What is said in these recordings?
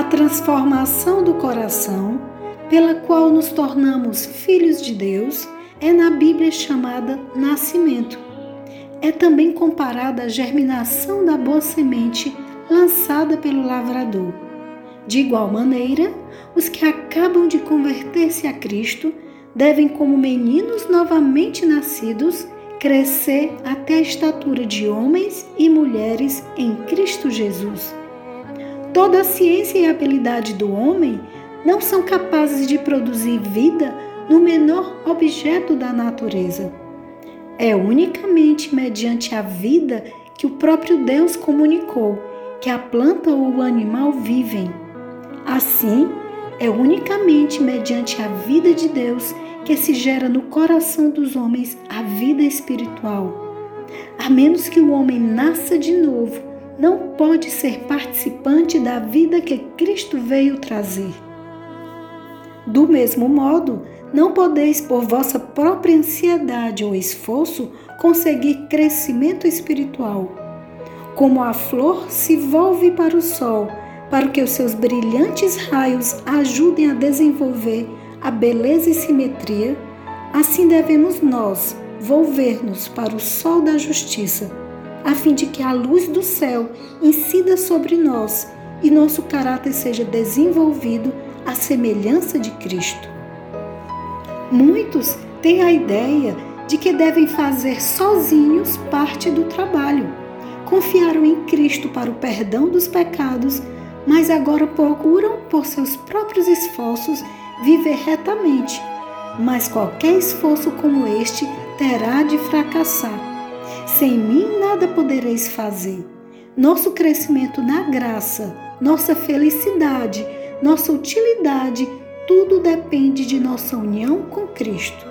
A transformação do coração, pela qual nos tornamos filhos de Deus, é na Bíblia chamada nascimento. É também comparada à germinação da boa semente lançada pelo lavrador. De igual maneira, os que acabam de converter-se a Cristo devem, como meninos novamente nascidos, crescer até a estatura de homens e mulheres em Cristo Jesus. Toda a ciência e habilidade do homem não são capazes de produzir vida no menor objeto da natureza. É unicamente mediante a vida que o próprio Deus comunicou que a planta ou o animal vivem. Assim, é unicamente mediante a vida de Deus que se gera no coração dos homens a vida espiritual. A menos que o homem nasça de novo, não pode ser participante da vida que Cristo veio trazer. Do mesmo modo, não podeis, por vossa própria ansiedade ou esforço, conseguir crescimento espiritual. Como a flor se volve para o sol, para que os seus brilhantes raios ajudem a desenvolver a beleza e simetria, assim devemos nós volver-nos para o sol da justiça, a fim de que a luz do céu incida sobre nós e nosso caráter seja desenvolvido à semelhança de Cristo. Muitos têm a ideia de que devem fazer sozinhos parte do trabalho. Confiaram em Cristo para o perdão dos pecados, mas agora procuram, por seus próprios esforços, viver retamente, mas qualquer esforço como este terá de fracassar. Sem mim nada podereis fazer. Nosso crescimento na graça, nossa felicidade, nossa utilidade, tudo depende de nossa união com Cristo.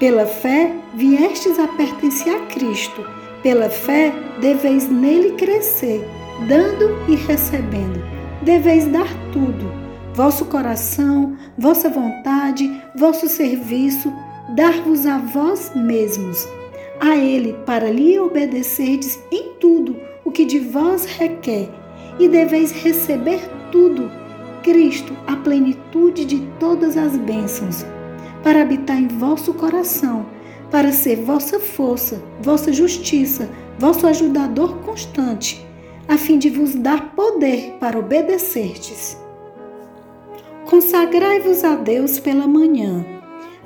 Pela fé viestes a pertencer a Cristo. Pela fé deveis nele crescer, dando e recebendo. Deveis dar tudo vosso coração, vossa vontade, vosso serviço, dar-vos a vós mesmos, a Ele, para lhe obedecerdes em tudo o que de vós requer, e deveis receber tudo, Cristo, a plenitude de todas as bênçãos, para habitar em vosso coração, para ser vossa força, vossa justiça, vosso ajudador constante, a fim de vos dar poder para obedecerdes. Consagrai-vos a Deus pela manhã.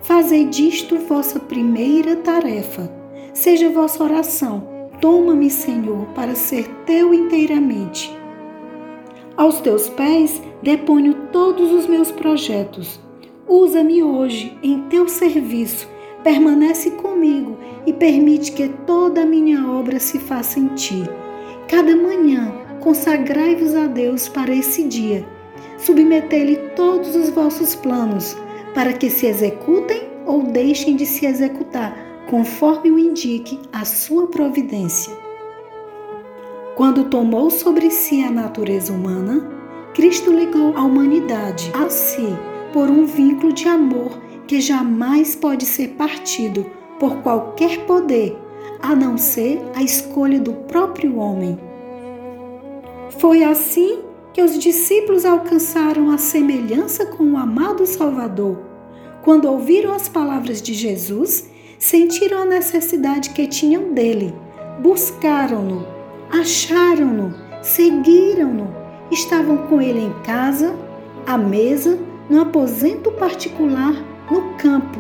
Fazei disto vossa primeira tarefa. Seja vossa oração. Toma-me, Senhor, para ser teu inteiramente. Aos teus pés deponho todos os meus projetos. Usa-me hoje em teu serviço. Permanece comigo e permite que toda a minha obra se faça em ti. Cada manhã consagrai-vos a Deus para esse dia submetei-lhe todos os vossos planos, para que se executem ou deixem de se executar, conforme o indique a sua providência. Quando tomou sobre si a natureza humana, Cristo ligou a humanidade a si por um vínculo de amor que jamais pode ser partido por qualquer poder, a não ser a escolha do próprio homem. Foi assim que os discípulos alcançaram a semelhança com o amado Salvador. Quando ouviram as palavras de Jesus, sentiram a necessidade que tinham dele, buscaram-no, acharam-no, seguiram-no, estavam com ele em casa, à mesa, no aposento particular, no campo.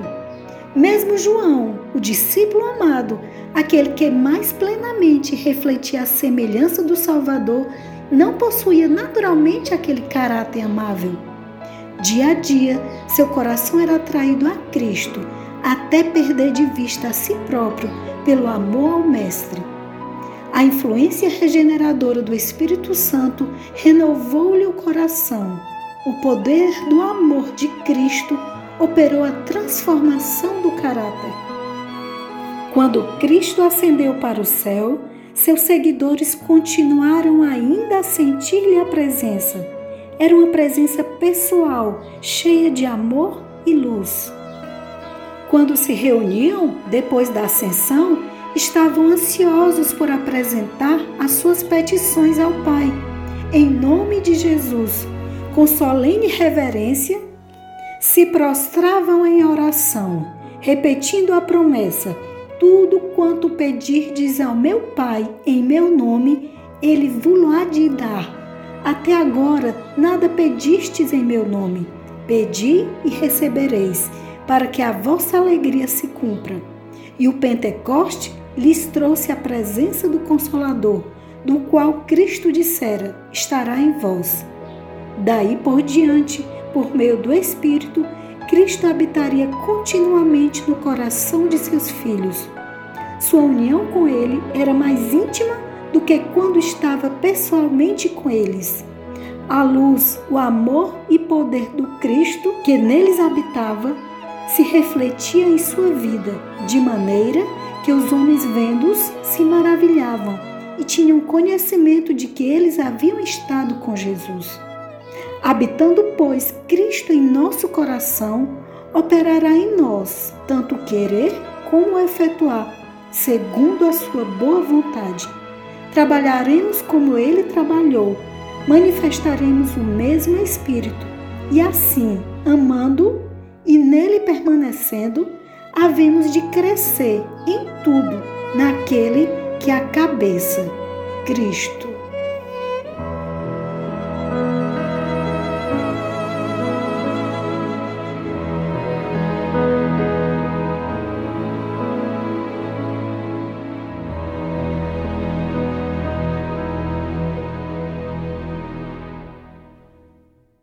Mesmo João, o discípulo amado, aquele que mais plenamente refletia a semelhança do Salvador, não possuía naturalmente aquele caráter amável. Dia a dia, seu coração era atraído a Cristo, até perder de vista a si próprio pelo amor ao Mestre. A influência regeneradora do Espírito Santo renovou-lhe o coração. O poder do amor de Cristo operou a transformação do caráter. Quando Cristo ascendeu para o céu, seus seguidores continuaram ainda a sentir-lhe a presença. Era uma presença pessoal, cheia de amor e luz. Quando se reuniam depois da ascensão, estavam ansiosos por apresentar as suas petições ao Pai. em nome de Jesus, com solene reverência, se prostravam em oração, repetindo a promessa: Tudo quanto pedirdes ao meu Pai em meu nome, ele vos há de dar. Até agora nada pedistes em meu nome. Pedi e recebereis, para que a vossa alegria se cumpra. E o Pentecoste lhes trouxe a presença do Consolador, do qual Cristo dissera: estará em vós. Daí por diante, por meio do Espírito, Cristo habitaria continuamente no coração de seus filhos. Sua união com ele era mais íntima do que quando estava pessoalmente com eles. A luz, o amor e poder do Cristo que neles habitava se refletia em sua vida, de maneira que os homens vendo-os se maravilhavam e tinham conhecimento de que eles haviam estado com Jesus. Habitando, pois, Cristo em nosso coração, operará em nós tanto querer como efetuar, segundo a sua boa vontade. Trabalharemos como ele trabalhou manifestaremos o mesmo Espírito, e assim, amando e nele permanecendo, havemos de crescer em tudo naquele que é a cabeça, Cristo.